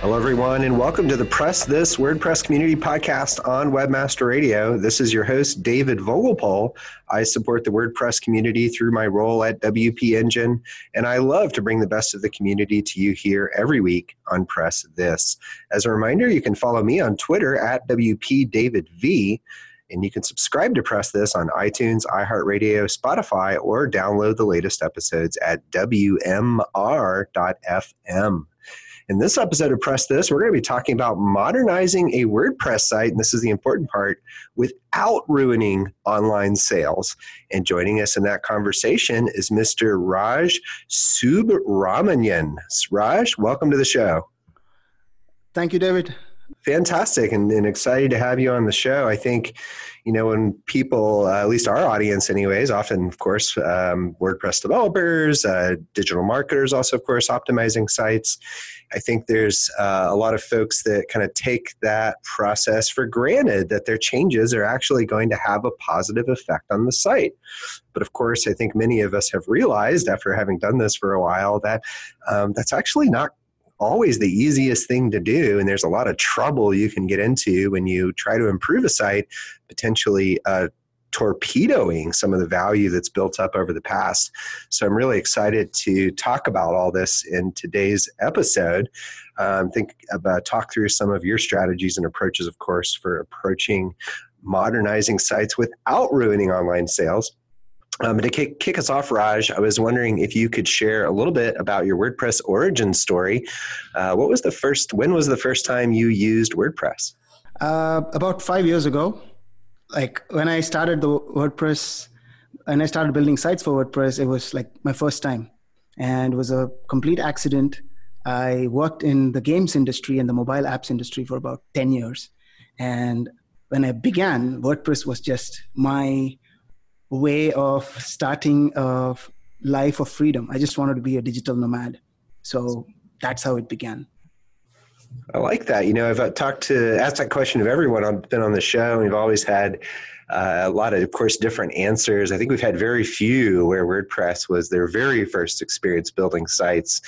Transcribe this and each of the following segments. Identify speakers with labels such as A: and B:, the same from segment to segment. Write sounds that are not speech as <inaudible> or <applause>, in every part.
A: Hello, everyone, and welcome to the Press This WordPress Community Podcast on Webmaster Radio. This is your host, David Vogelpohl. I support the WordPress community through my role at WP Engine, and I love to bring the best of the community to you here every week on Press This. As a reminder, you can follow me on Twitter at WPDavidV. And you can subscribe to Press This on iTunes, iHeartRadio, Spotify, or download the latest episodes at WMR.fm. In this episode of Press This, we're going to be talking about modernizing a WordPress site, and this is the important part, without ruining online sales. And joining us in that conversation is Mr. Raj Subramanian. Raj, welcome to the show.
B: Thank you, David.
A: Fantastic, and, and excited to have you on the show. I think you know, when people, uh, at least our audience, anyways, often, of course, um, WordPress developers, uh, digital marketers, also, of course, optimizing sites. I think there's uh, a lot of folks that kind of take that process for granted that their changes are actually going to have a positive effect on the site. But of course, I think many of us have realized after having done this for a while that um, that's actually not always the easiest thing to do and there's a lot of trouble you can get into when you try to improve a site potentially uh, torpedoing some of the value that's built up over the past. So I'm really excited to talk about all this in today's episode. Um, think about talk through some of your strategies and approaches, of course, for approaching modernizing sites without ruining online sales. Um, to kick, kick us off, Raj, I was wondering if you could share a little bit about your WordPress origin story. Uh, what was the first? When was the first time you used WordPress?
B: Uh, about five years ago. Like when I started the WordPress, and I started building sites for WordPress, it was like my first time, and it was a complete accident. I worked in the games industry and the mobile apps industry for about ten years, and when I began, WordPress was just my way of starting a life of freedom. I just wanted to be a digital nomad. So that's how it began.
A: I like that. You know, I've talked to, asked that question of everyone I've been on the show, and we've always had uh, a lot of, of course, different answers. I think we've had very few where WordPress was their very first experience building sites.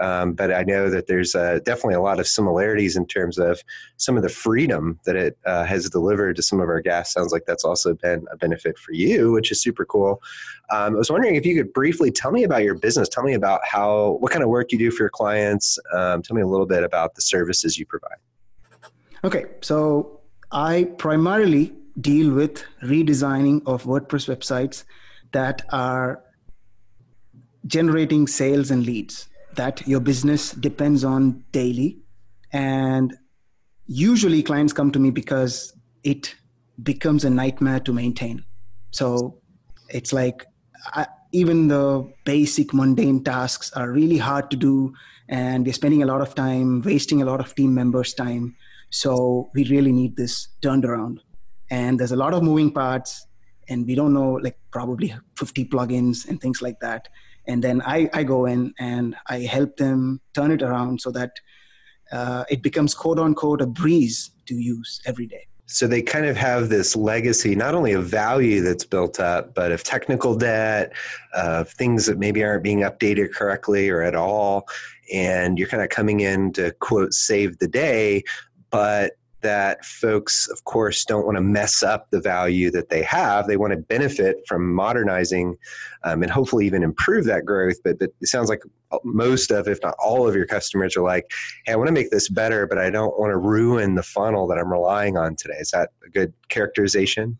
A: Um, but I know that there's uh, definitely a lot of similarities in terms of some of the freedom that it uh, has delivered to some of our guests. Sounds like that's also been a benefit for you, which is super cool. Um, I was wondering if you could briefly tell me about your business. Tell me about how, what kind of work you do for your clients. Um, tell me a little bit about the services you provide.
B: Okay, so I primarily deal with redesigning of WordPress websites that are generating sales and leads that your business depends on daily. And usually clients come to me because it becomes a nightmare to maintain. So it's like I, even the basic mundane tasks are really hard to do and we're spending a lot of time wasting a lot of team members time so we really need this turned around and there's a lot of moving parts and we don't know like probably 50 plugins and things like that and then i, I go in and i help them turn it around so that uh, it becomes quote unquote a breeze to use every day.
A: So they kind of have this legacy not only of value that's built up but of technical debt of things that maybe aren't being updated correctly or at all. And you're kind of coming in to quote save the day but that folks, of course, don't want to mess up the value that they have. They want to benefit from modernizing um, and hopefully even improve that growth. But, but it sounds like most of, if not all of your customers are like, hey, I want to make this better, but I don't want to ruin the funnel that I'm relying on today. Is that a good characterization?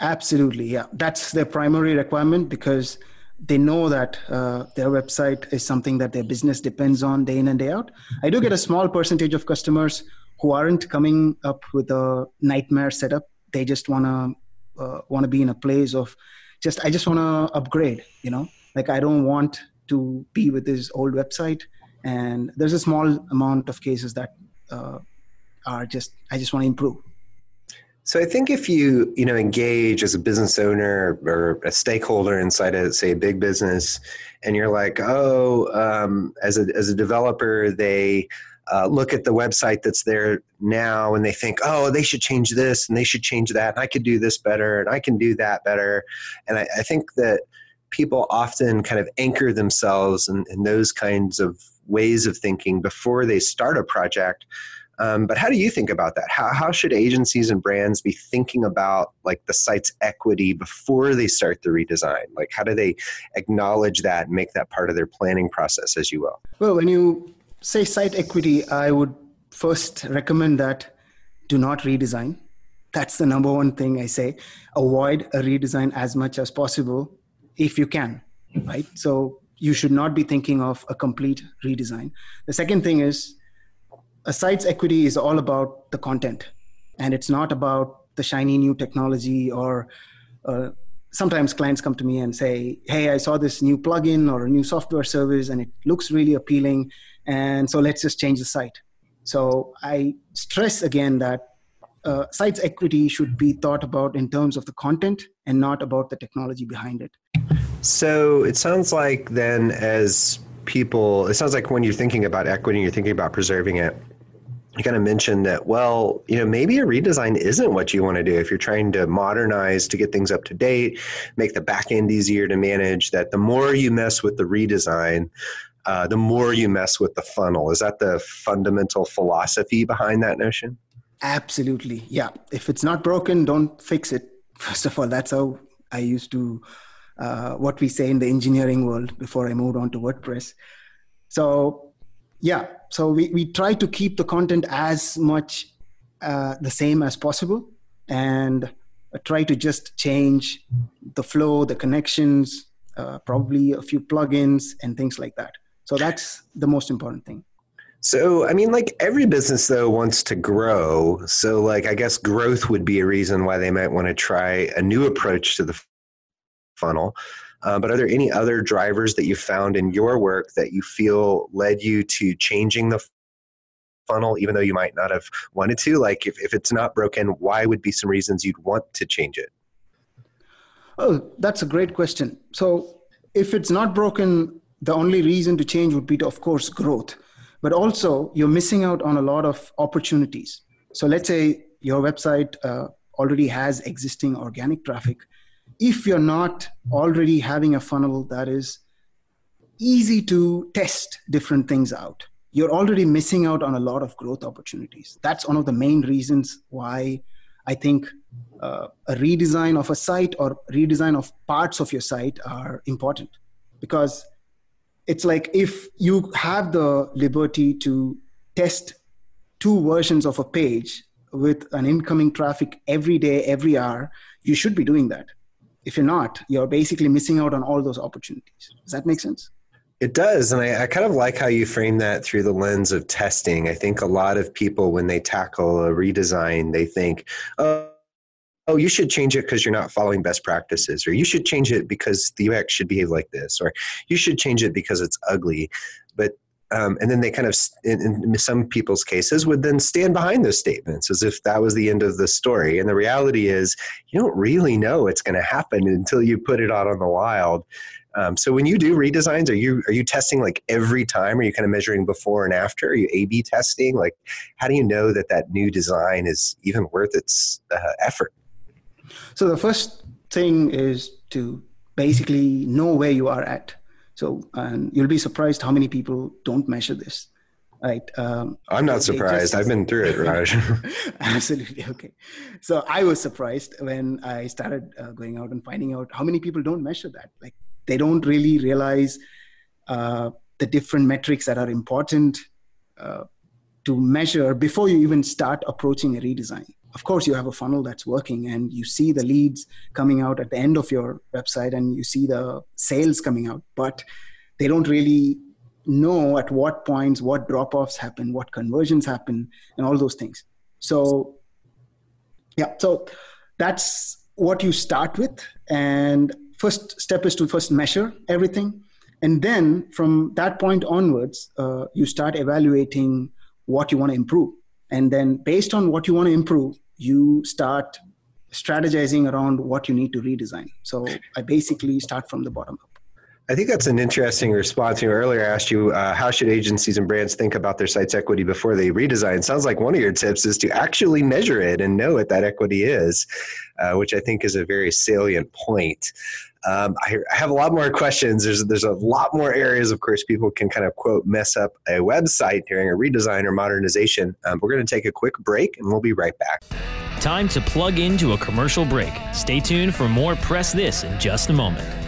B: Absolutely, yeah. That's their primary requirement because they know that uh, their website is something that their business depends on day in and day out. I do get a small percentage of customers who aren't coming up with a nightmare setup. They just wanna uh, want to be in a place of just I just want to upgrade. You know, like I don't want to be with this old website. And there's a small amount of cases that uh, are just I just want to improve.
A: So I think if you you know engage as a business owner or a stakeholder inside a say a big business, and you're like, oh, um, as a as a developer, they uh, look at the website that's there now and they think, oh, they should change this and they should change that, and I could do this better and I can do that better. And I, I think that people often kind of anchor themselves in, in, those kinds of ways of thinking before they start a project. Um, but how do you think about that? How, how should agencies and brands be thinking about like the site's equity before they start the redesign? Like how do they acknowledge that and make that part of their planning process, as you will?
B: Well, when you say site equity, I would first recommend that do not redesign. That's the number one thing I say. Avoid a redesign as much as possible if you can, right? So you should not be thinking of a complete redesign. The second thing is a site's equity is all about the content and it's not about the shiny new technology or uh, sometimes clients come to me and say hey i saw this new plugin or a new software service and it looks really appealing and so let's just change the site. So i stress again that uh, sites equity should be thought about in terms of the content and not about the technology behind it.
A: So it sounds like then as people it sounds like when you're thinking about equity you're thinking about preserving it you kind of mentioned that well you know maybe a redesign isn't what you want to do. If you're trying to modernize to get things up to date make the back end easier to manage that the more you mess with the redesign uh, the more you mess with the funnel. Is that the fundamental philosophy behind that notion?
B: Absolutely. Yeah. If it's not broken, don't fix it. <laughs> First of all, that's how I used to, uh, what we say in the engineering world before I moved on to WordPress. So, yeah. So we, we try to keep the content as much uh, the same as possible and try to just change the flow, the connections, uh, probably a few plugins and things like that. So that's the most important thing.
A: So, I mean, like every business though wants to grow. So, like, I guess growth would be a reason why they might want to try a new approach to the funnel. Uh, but are there any other drivers that you found in your work that you feel led you to changing the funnel, even though you might not have wanted to? Like, if, if it's not broken, why would be some reasons you'd want to change it?
B: Oh, that's a great question. So, if it's not broken, the only reason to change would be to, of course, growth. But also, you're missing out on a lot of opportunities. So let's say your website uh, already has existing organic traffic. If you're not already having a funnel that is easy to test different things out, you're already missing out on a lot of growth opportunities. That's one of the main reasons why I think uh, a redesign of a site or redesign of parts of your site are important because it's like if you have the liberty to test two versions of a page with an incoming traffic every day, every hour, you should be doing that. If you're not, you're basically missing out on all those opportunities. Does that make sense?
A: It does. And I, I, kind of like how you frame that through the lens of testing. I think a lot of people, when they tackle a redesign, they think, oh, oh you should change it because you're not following best practices, or you should change it because the UX should behave like this, or you should change it because it's ugly. But um, and then they kind of, in, in, some people's cases, would then stand behind those statements as if that was the end of the story. And the reality is, you don't really know what's going to happen until you put it out on the wild. Um, so when you do redesigns, are you are you testing like every time? Are you kind of measuring before and after? Are you A/B testing? Like, how do you know that that new design is even worth its uh, effort?
B: So the first thing is to basically know where you are at. So and you'll be surprised how many people don't measure this. Right. Um,
A: I'm not surprised. Just, I've been through it, <laughs> Raj. <laughs>
B: absolutely. Okay. So I was surprised when I started uh, going out and finding out how many people don't measure that. Like they don't really realize uh, the different metrics that are important uh, to measure before you even start approaching a redesign. Of course, you have a funnel that's working and you see the leads coming out at the end of your website and you see the sales coming out, but they don't really know at what points what drop offs happen, what conversions happen, and all those things. So, yeah, so that's what you start with. And first step is to first measure everything and then from that point onwards uh, you start evaluating what you want to improve and then based on what you want to improve you start strategizing around what you need to redesign. So i basically start from the bottom up
A: I think that's an interesting response. You earlier asked you uh, how should agencies and brands think about their site's equity before they redesign. Sounds like one of your tips is to actually measure it and know what that equity is, uh, which I think is a very salient point. Um, I, I, have a lot more questions. There's there's a lot more areas, of course, people can kind of quote mess up a website during a redesign or modernization. Um, we're going to take a quick break, and we'll be right back.
C: Time to plug into a commercial break. Stay tuned for more. Press this in just a moment.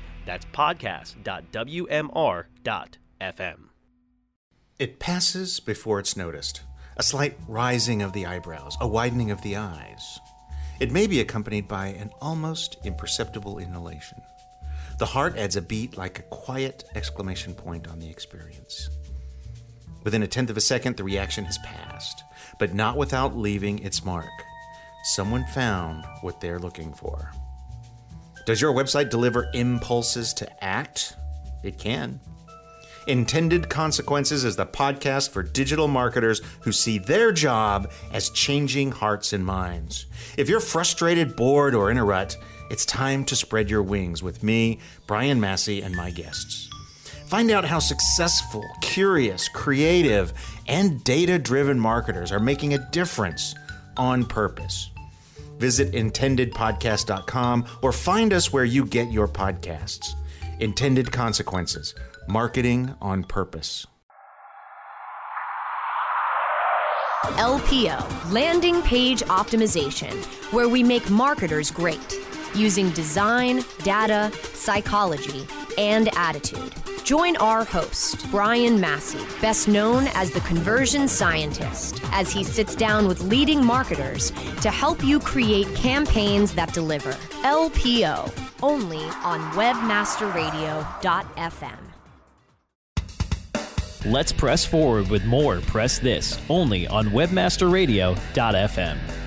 C: That's podcast.wmr.fm.
D: It passes before it's noticed. A slight rising of the eyebrows, a widening of the eyes. It may be accompanied by an almost imperceptible inhalation. The heart adds a beat like a quiet exclamation point on the experience. Within a tenth of a second, the reaction has passed, but not without leaving its mark. Someone found what they're looking for. Does your website deliver impulses to act? It can. Intended Consequences is the podcast for digital marketers who see their job as changing hearts and minds. If you're frustrated, bored, or in a rut, it's time to spread your wings with me, Brian Massey, and my guests. Find out how successful, curious, creative, and data driven marketers are making a difference on purpose visit intendedpodcast.com or find us where you get your podcasts. Intended Consequences Marketing on Purpose.
E: LPO, Landing Page Optimization, where we make marketers great using design, data, psychology, and attitude. Join our host, Brian Massey, best known as the conversion scientist, as he sits down with leading marketers to help you create campaigns that deliver. LPO, only on webmasterradio.fm.
F: Let's press forward with more Press This only on webmasterradio.fm.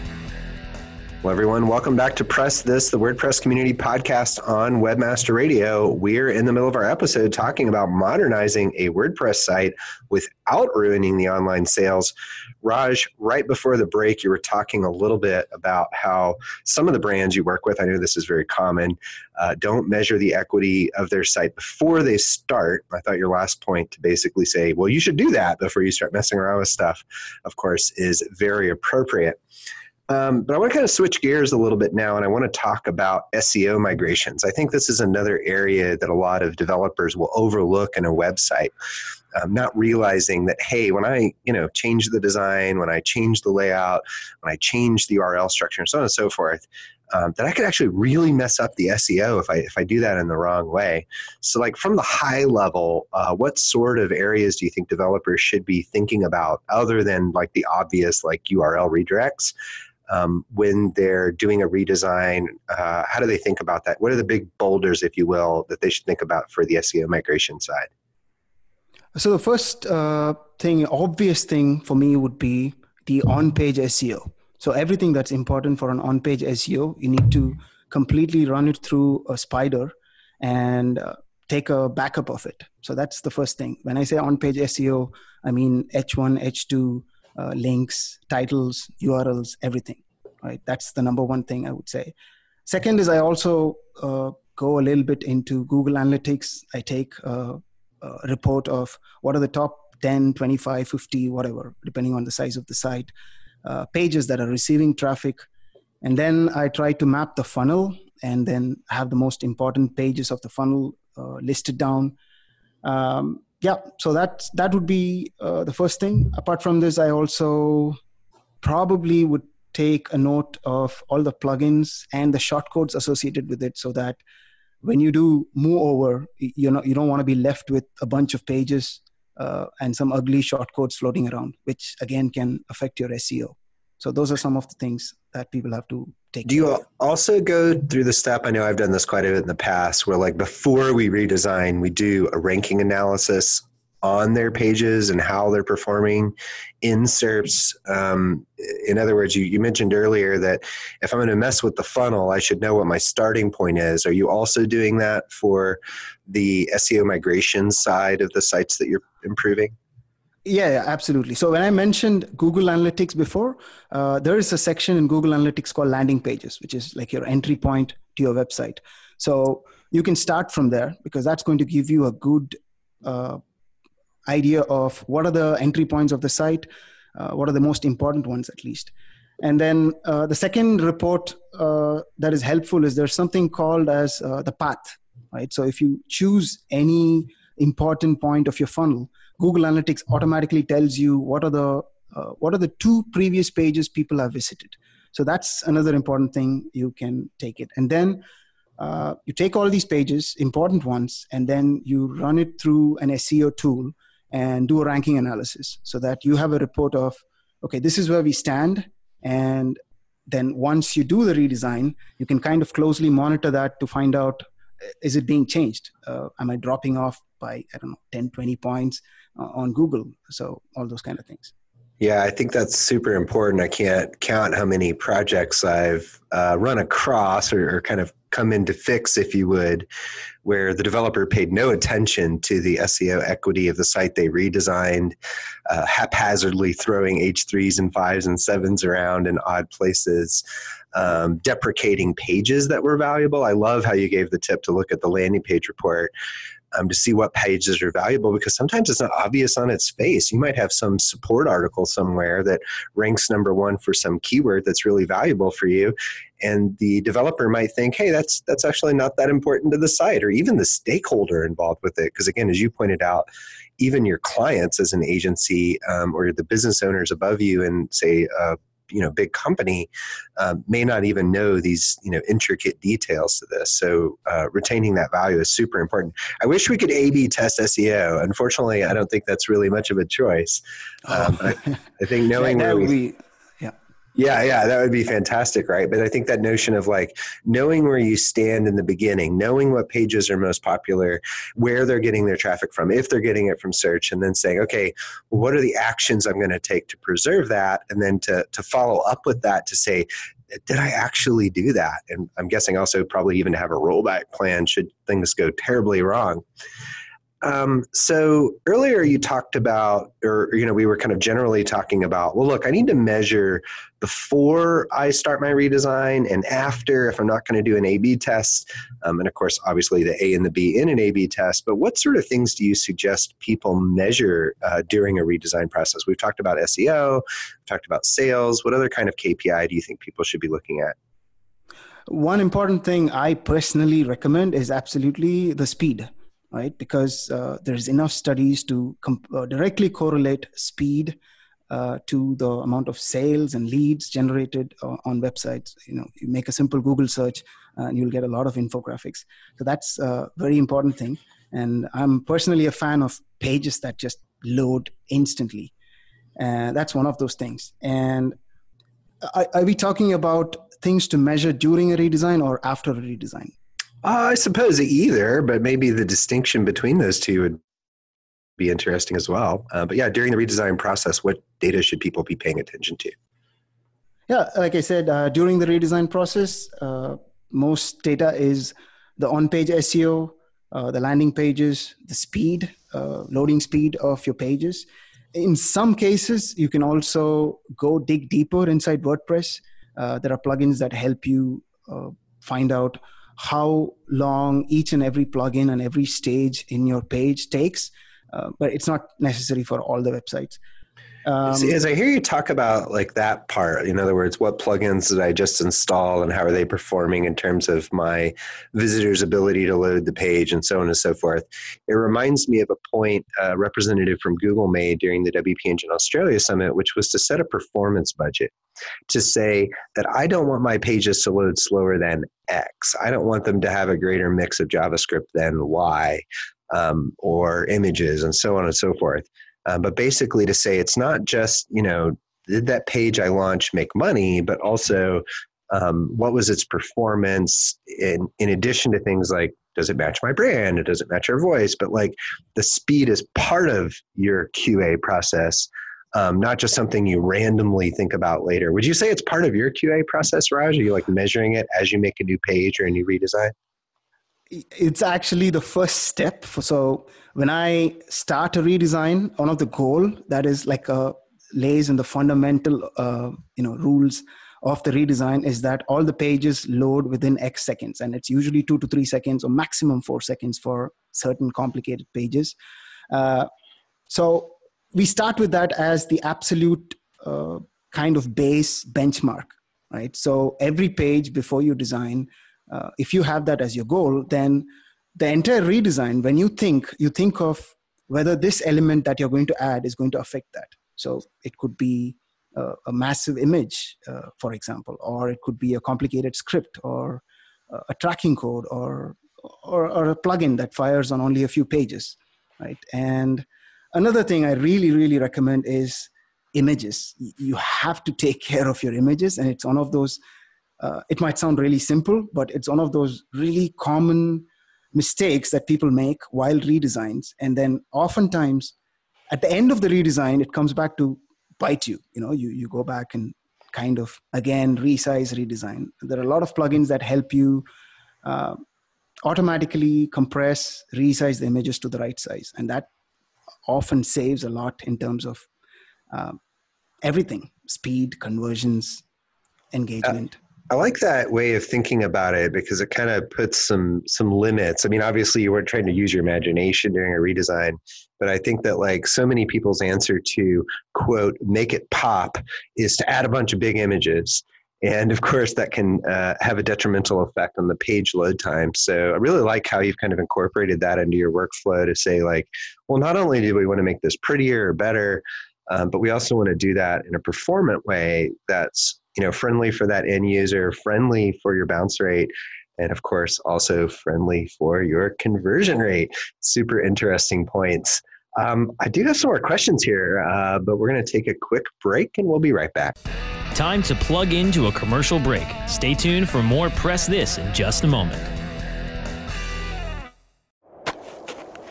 A: Well, everyone, welcome back to Press This, the WordPress community podcast on Webmaster Radio. We're in the middle of our episode talking about modernizing a WordPress site without ruining the online sales. Raj, right before the break, you were talking a little bit about how some of the brands you work with, I know this is very common, uh, don't measure the equity of their site before they start. I thought your last point to basically say, well, you should do that before you start messing around with stuff, of course, is very appropriate. Um, but I want to kind of switch gears a little bit now, and I want to talk about SEO migrations. I think this is another area that a lot of developers will overlook in a website, um, not realizing that hey, when I you know change the design, when I change the layout, when I change the URL structure, and so on and so forth, um, that I could actually really mess up the SEO if I if I do that in the wrong way. So, like from the high level, uh, what sort of areas do you think developers should be thinking about, other than like the obvious like URL redirects? Um, when they're doing a redesign? Uh, how do they think about that? What are the big boulders, if you will, that they should think about for the SEO migration side?
B: So the first uh, thing, obvious thing for me would be the on-page SEO. So everything that's important for an on-page SEO, you need to completely run it through a spider and uh, take a backup of it. So that's the first thing. When I say on-page SEO, I mean H1, H2, uh, links, titles, URLs, everything. Right. That's the number one thing I would say. Second is I also uh, go a little bit into Google Analytics. I take a, a report of what are the top 10, 25, 50, whatever, depending on the size of the site, uh, pages that are receiving traffic. And then I try to map the funnel and then have the most important pages of the funnel uh, listed down. Um, yeah so that that would be uh, the first thing. Apart from this i also probably would take a note of all the plugins and the shortcodes associated with it so that when you do move over you know you don't want to be left with a bunch of pages uh, and some ugly shortcodes floating around which again can affect your seo so those are some of the things that people have to take.
A: Do you also go through the step? I know I've done this quite a bit in the past, where like before we redesign, we do a ranking analysis on their pages and how they're performing in SERPs. Um, in other words, you, you mentioned earlier that if I'm going to mess with the funnel, I should know what my starting point is. Are you also doing that for the SEO migration side of the sites that you're improving?
B: Yeah, yeah, absolutely. So when I mentioned Google Analytics before, uh, there is a section in Google Analytics called landing pages, which is like your entry point to your website. So you can start from there because that's going to give you a good uh, idea of what are the entry points of the site, uh, what are the most important ones at least. And then uh, the second report uh, that is helpful is there's something called as uh, the path, right? So if you choose any important point of your funnel, Google Analytics automatically tells you what are the uh, what are the two previous pages people have visited. So that's another important thing you can take it. And then uh, you take all these pages, important ones, and then you run it through an SEO tool and do a ranking analysis so that you have a report of, okay, this is where we stand. And then once you do the redesign, you can kind of closely monitor that to find out is it being changed? Uh, am I dropping off by, I don't know, 10, 20 points? uh, on Google. So all those kind of things.
A: Yeah, I think that's super important. I can't count how many projects I've uh, run across or, or, kind of come in to fix, if you would, where the developer paid no attention to the SEO equity of the site they redesigned, uh, haphazardly throwing H3s and 5s and 7s around in odd places. Um, deprecating pages that were valuable. I love how you gave the tip to look at the landing page report um, to see what pages are valuable because sometimes it's not obvious on its face. You might have some support article somewhere that ranks number one for some keyword that's really valuable for you, and the developer might think, "Hey, that's that's actually not that important to the site," or even the stakeholder involved with it. Because again, as you pointed out, even your clients as an agency um, or the business owners above you in say uh, you know big company um, may not even know these you know intricate details to this. So uh, retaining that value is super important. I wish we could a b test seo unfortunately i don't think that's really much of a choice. Um, I, I, think <laughs> knowing
B: yeah,
A: where we,
B: we, yeah
A: Yeah, that would be fantastic, right? But I think that notion of like knowing where you stand in the beginning, knowing what pages are most popular, where they're getting their traffic from, if they're getting it from search, and then saying, okay, what are the actions I'm going to take to preserve that, and then to to follow up with that to say, did I actually do that? And I'm guessing also probably even have a rollback plan should things go terribly wrong. Um, so earlier you talked about, or you know, we were kind of generally talking about. Well, look, I need to measure before I start my redesign and after if I'm not going to do an A/B test, um, and of course, obviously the A and the B in an A/B test. But what sort of things do you suggest people measure uh, during a redesign process? We've talked about SEO, talked about sales. What other kind of KPI do you think people should be looking at?
B: One important thing I personally recommend is absolutely the speed right? Because uh, there's enough studies to comp- uh, directly correlate speed uh, to the amount of sales and leads generated uh, on websites. You know, you make a simple Google search uh, and you'll get a lot of infographics. So that's a very important thing. And I'm personally a fan of pages that just load instantly. And that's one of those things. And are, are we talking about things to measure during a redesign or after a redesign?
A: Uh, I suppose either, but maybe the distinction between those two would be interesting as well. Uh, but yeah, during the redesign process, what data should people be paying attention to?
B: Yeah, like I said, uh, during the redesign process, uh, most data is the on page SEO, uh, the landing pages, the speed, uh, loading speed of your pages. In some cases, you can also go dig deeper inside WordPress. there are plugins that help you find out how long each and every plugin and every stage in your page takes, uh, but it's not necessary for all the websites.
A: Um, as I hear you talk about like that part, in other words, what plugins did I just install and how are they performing in terms of my visitors' ability to load the page and so on and so forth, it reminds me of a point a representative from Google made during the WP Engine Australia Summit, which was to set a performance budget to say that I don't want my pages to load slower than X. I don't want them to have a greater mix of JavaScript than Y um, or images and so on and so forth. Um, but basically, to say it's not just, you know, did that page I launched make money, but also um, what was its performance in, in addition to things like does it match my brand? Does it match our voice? But like the speed is part of your QA process um, not just something you randomly think about later. Would you say it's part of your QA process, Raj? Are you like measuring it as you make a new page or a new redesign?
B: It's actually the first step. For, so when I start a redesign, one of the goal that is like a lays in the fundamental uh, you know rules of the redesign is that all the pages load within X seconds, and it's usually two to three seconds or maximum four seconds for certain complicated pages. Uh, so we start with that as the absolute uh, kind of base benchmark, right? So every page before you design, uh, if you have that as your goal, then the entire redesign, when you think, you think of whether this element that you're going to add is going to affect that. So it could be uh, a massive image, uh, for example, or it could be a complicated script or a tracking code or, or, or a plugin that fires on only a few pages, right? And another thing I really, really recommend is images. You have to take care of your images, and it's one of those. Uh, it might sound really simple, but it's one of those really common mistakes that people make while redesigns, and then oftentimes at the end of the redesign, it comes back to bite you. You know, you you go back and kind of again resize, redesign. There are a lot of plugins that help you. Uh, automatically compress resize the images to the right size and that often saves a lot in terms of uh, everything speed conversions engagement
A: I like that way of thinking about it because it kind of puts some some limits. I mean, obviously you weren't trying to use your imagination during a redesign, but I think that like so many people's answer to quote make it pop is to add a bunch of big images and of course, that can uh, have a detrimental effect on the page load time. So I really like how you've kind of incorporated that into your workflow to say, like, well, not only do we want to make this prettier or better, um, but we also want to do that in a performant way that's you know friendly for that end user, friendly for your bounce rate, and of course also friendly for your conversion rate. Super interesting points. Um, I do have some more questions here, uh, but we're going to take a quick break and we'll be right back.
F: Time to plug into a commercial break. Stay tuned for more Press This in just a moment.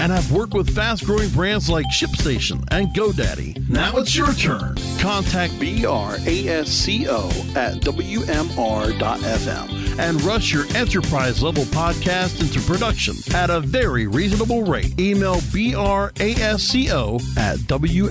G: and have worked with fast growing brands like ShipStation and GoDaddy. Now it's your turn. Contact BRASCO at WMR.fm and rush your enterprise level podcast into production at a very reasonable rate. Email brasco at wmr.fm.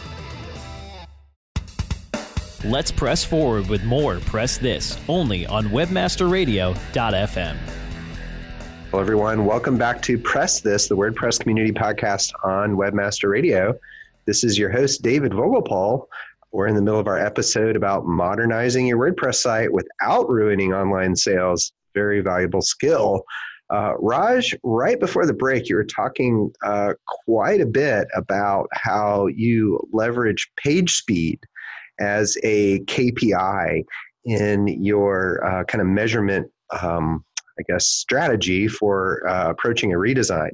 F: Let's press forward with more Press This only on WebmasterRadio.fm.
A: Hello, everyone. Welcome back to Press This, the WordPress community podcast on Webmaster Radio. This is your host, David Vogelpohl. We're in the middle of our episode about modernizing your WordPress site without ruining online sales. Very valuable skill. Uh, Raj, right before the break, you were talking uh, quite a bit about how you leverage page speed as a KPI in your uh, kind of measurement, um, I guess, strategy for uh, approaching a redesign.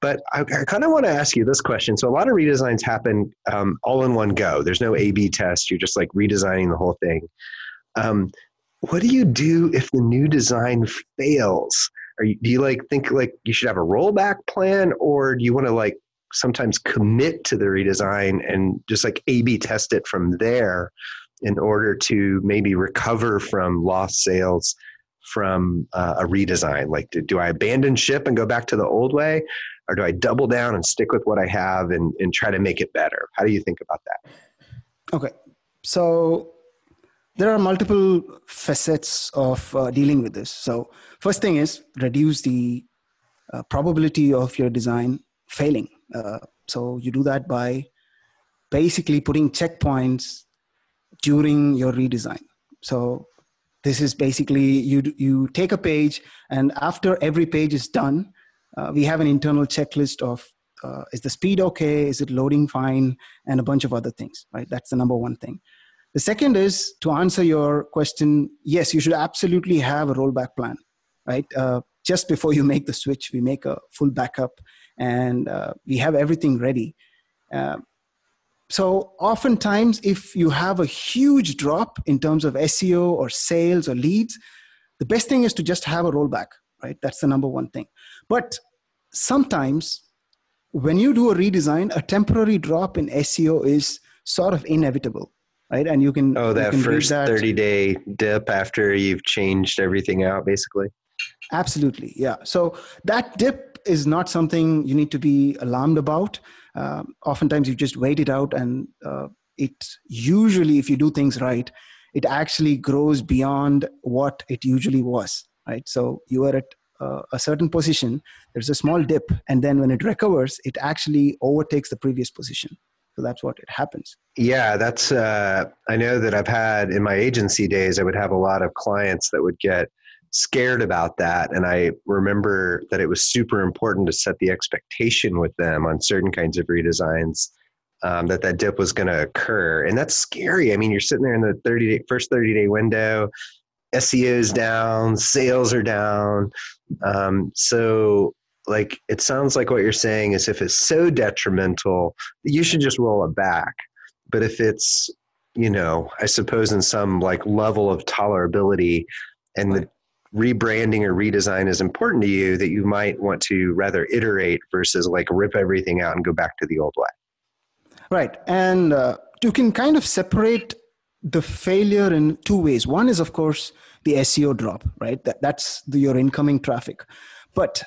A: But I, I kind of want to ask you this question. So a lot of redesigns happen um, all in one go. There's no A/B test. You're just like redesigning the whole thing. Um, what do you do if the new design fails? You, do you like think like you should have a rollback plan, or do you want to like sometimes commit to the redesign and just like A/B test it from there in order to maybe recover from lost sales from uh, a redesign? Like, do, do I abandon ship and go back to the old way, or do I double down and stick with what I have and, and try to make it better? How do you think about that?
B: Okay, so there are multiple facets of uh, dealing with this. So, first thing is reduce the uh, probability of your design failing. Uh, so, you do that by basically putting checkpoints during your redesign. So, this is basically you you take a page, and after every page is done, uh, we have an internal checklist of uh, is the speed okay? Is it loading fine? And a bunch of other things right? That's the number one thing. The second is to answer your question yes you should absolutely have a rollback plan right? Uh, just before you make the switch we make a full backup and uh, we have everything ready uh, so oftentimes if you have a huge drop in terms of seo or sales or leads the best thing is to just have a rollback right that's the number one thing but sometimes when you do a redesign, a temporary drop in SEO is sort of inevitable, right? And you can
A: oh that
B: can
A: first
B: that.
A: thirty day dip after you've changed everything out, basically.
B: Absolutely, yeah. So that dip is not something you need to be alarmed about. Uh, oftentimes, you just wait it out, and uh, it usually, if you do things right, it actually grows beyond what it usually was. Right. So you are at uh, a certain position, there's a small dip, and then when it recovers, it actually overtakes the previous position. So that's what it happens.
A: Yeah, that's. Uh, I know that I've had in my agency days, I would have a lot of clients that would get scared about that, and I remember that it was super important to set the expectation with them on certain kinds of redesigns um, that that dip was going to occur, and that's scary. I mean, you're sitting there in the 30 day, first 30 day window. SEO is down, sales are down. Um, so, like, it sounds like what you're saying is if it's so detrimental, you should just roll it back. But if it's, you know, I suppose in some like level of tolerability and the rebranding or redesign is important to you, that you might want to rather iterate versus like rip everything out and go back to the old way.
B: Right. And uh, you can kind of separate the failure in two ways. One is, of course, the SEO drop, right? That, that's the, your incoming traffic. But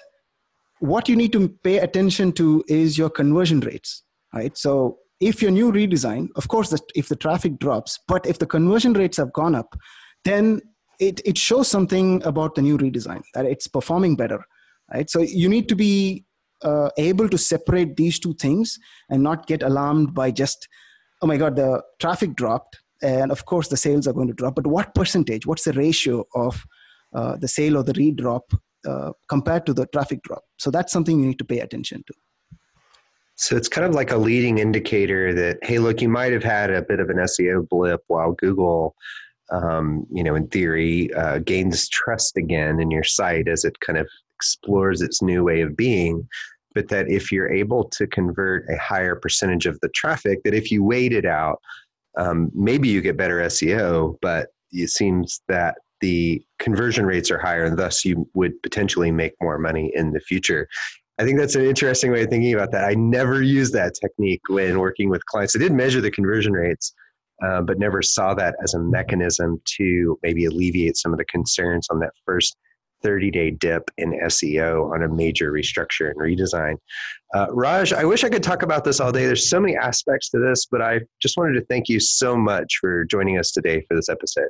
B: what you need to pay attention to is your conversion rates, right? So if your new redesign, of course, if the traffic drops, but if the conversion rates have gone up, then it, it shows something about the new redesign that it's performing better, right? So you need to be uh, able to separate these two things and not get alarmed by just, oh my God, the traffic dropped and of course the sales are going to drop. But what percentage what's the ratio of uh, the sale or the redrop uh, compared to the traffic drop? So that's something you need to pay attention to.
A: So it's kind of like a leading indicator that hey look you might have had a bit of an seo blip while google um, you know in theory uh, gains trust again in your site as it kind of explores its new way of being but that if you're able to convert a higher percentage of the traffic that if you wait it out um, maybe you get better SEO, but it seems that the conversion rates are higher and thus you would potentially make more money in the future. I think that's an interesting way of thinking about that. I never used that technique when working with clients. I did measure the conversion rates, uh, but never saw that as a mechanism to maybe alleviate some of the concerns on that first 30 day dip in SEO on a major restructure and redesign. Uh, Raj, I wish I could talk about this all day. There's so many aspects to this, but I just wanted to thank you so much for joining us today for this episode.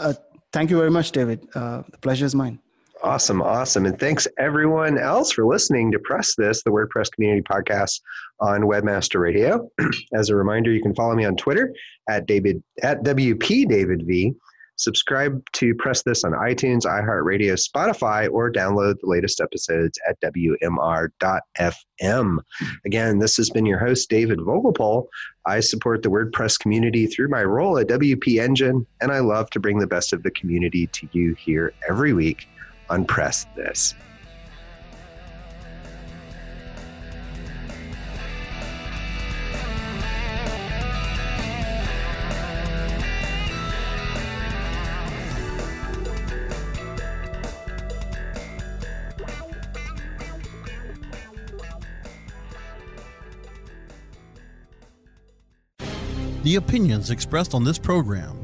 B: Uh, thank you very much, David. Uh, the pleasure is mine.
A: Awesome, awesome. And thanks everyone else for listening to Press This, the WordPress community podcast on Webmaster Radio. <clears throat> As a reminder, you can follow me on Twitter at David at WP David V Subscribe to Press This on iTunes, iHeartRadio, Spotify, or download the latest episodes at WMR.fm. Again, this has been your host, David Vogelpohl. I support the WordPress community through my role at WP Engine, and I love to bring the best of the community to you here every week on Press This.
G: The opinions expressed on this program